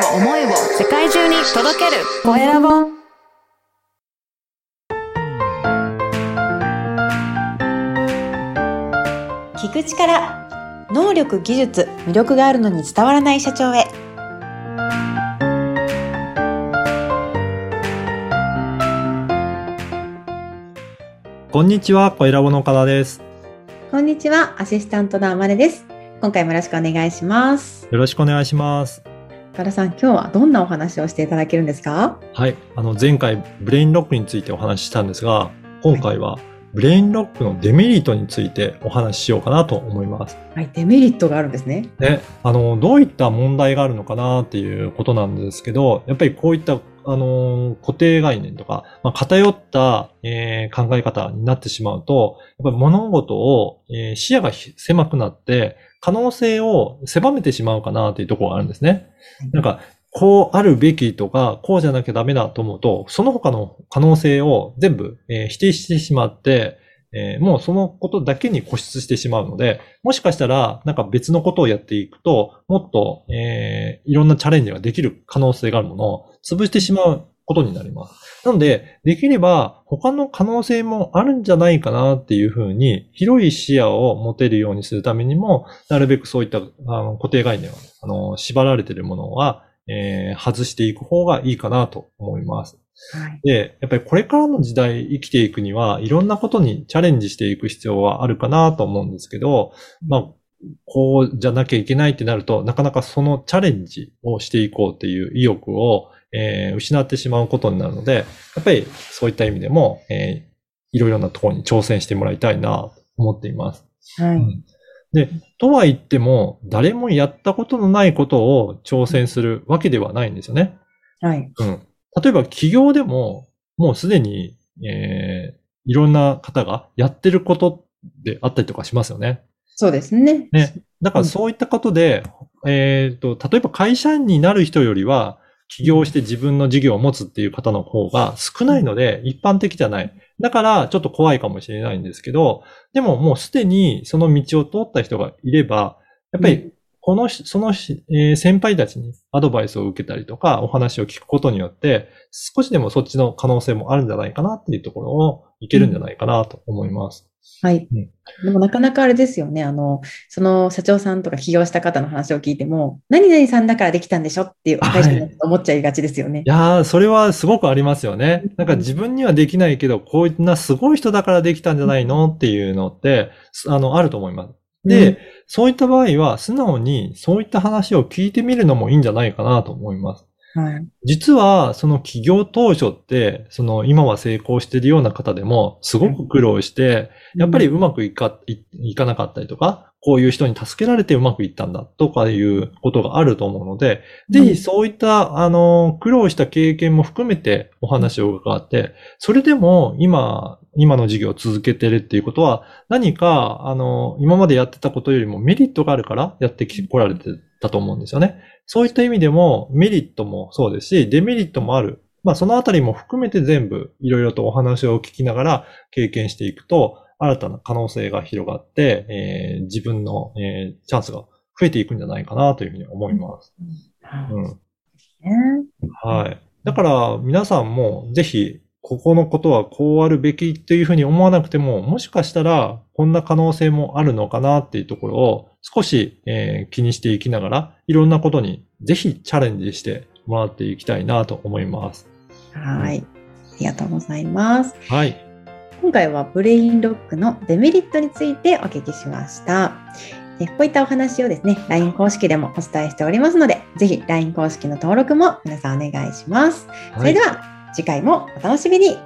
を思いを世界中に届ける。コエラボ聞く力能力技術魅力があるのに伝わらない社長へ。こんにちは、コエラボの岡田です。こんにちはアシスタントのあまねです。今回もよろしくお願いします。よろしくお願いします。岡田さん今日はどんなお話をしていただけるんですか？はい。あの、前回、ブレインロックについてお話ししたんですが、今回は、ブレインロックのデメリットについてお話ししようかなと思います。はい。デメリットがあるんですね。ね、あの、どういった問題があるのかなっていうことなんですけど、やっぱりこういった、あの、固定概念とか、まあ、偏った、えー考え方になってしまうと、やっぱり物事を、えー視野がひ狭くなって、可能性を狭めてしまうかなっていうところがあるんですね。なんか、こうあるべきとか、こうじゃなきゃダメだと思うと、その他の可能性を全部、えー否定してしまって、えーもうそのことだけに固執してしまうので、もしかしたら、なんか別のことをやっていくと、もっと、えーいろんなチャレンジができる可能性があるものを潰してしまうことになります。なので、できれば他の可能性もあるんじゃないかなっていうふうに、広い視野を持てるようにするためにも、なるべくそういったあの固定概念を、あの、縛られているものは、えー外していく方がいいかなと思います。はいで、やっぱりこれからの時代生きていくには、いろんなことにチャレンジしていく必要はあるかなと思うんですけど、まあ、こうじゃなきゃいけないってなると、なかなかそのチャレンジをしていこうっていう意欲を、えー失ってしまうことになるので、やっぱりそういった意味でも、えーいろいろなところに挑戦してもらいたいなと思っています。はいで、とは言っても、誰もやったことのないことを挑戦するわけではないんですよね。はいうん。例えば企業でも、もうすでに、えーいろんな方がやってることであったりとかしますよね。そうですねね。だからそういったことで、えっ、と、例えば会社員になる人よりは、起業して自分の事業を持つっていう方の方が少ないので、一般的じゃない。だから、ちょっと怖いかもしれないんですけど、でももうすでにその道を通った人がいれば、やっぱり、このし、そのし、えー先輩たちにアドバイスを受けたりとか、お話を聞くことによって、少しでもそっちの可能性もあるんじゃないかなっていうところをいけるんじゃないかなと思います。はいうん。でもなかなかあれですよね。あの、その社長さんとか起業した方の話を聞いても、何々さんだからできたんでしょっていう会社に思っちゃいがちですよねい。やー、それはすごくありますよね。なんか自分にはできないけど、こういったすごい人だからできたんじゃないのっていうのって、すあの、あると思います。で、うんそういった場合は、素直にそういった話を聞いてみるのもいいんじゃないかなと思います。はい。実は、その起業当初って、その今は成功しているような方でも、すごく苦労して、やっぱりうまくいか、いいかなかったりとか、こういう人に助けられてうまくいったんだとかいうことがあると思うので、ぜひそういった、あの、苦労した経験も含めてお話を伺って、それでも今、今の事業を続けてるっていうことは、何か、あの、今までやってたことよりもメリットがあるからやってき、来られてたと思うんですよね。そういった意味でも、メリットもそうですし、デメリットもある。まあ、そのあたりも含めて全部、いろいろとお話を聞きながら経験していくと、新たな可能性が広がって、えー自分の、えーチャンスが増えていくんじゃないかなというふうに思います。うん。ねはい。だから、皆さんも、ぜひ、ここのことはこうあるべきというふうに思わなくても、もしかしたら、こんな可能性もあるのかなっていうところを、少し、えー気にしていきながら、いろんなことに、ぜひチャレンジしてもらっていきたいなと思います。はい。ありがとうございます。はい。今回はブレインロックのデメリットについてお聞きしました。でこういったお話をですね、LINE 公式でもお伝えしておりますので、ぜひ LINE 公式の登録も皆さんお願いします。それでは次回もお楽しみに。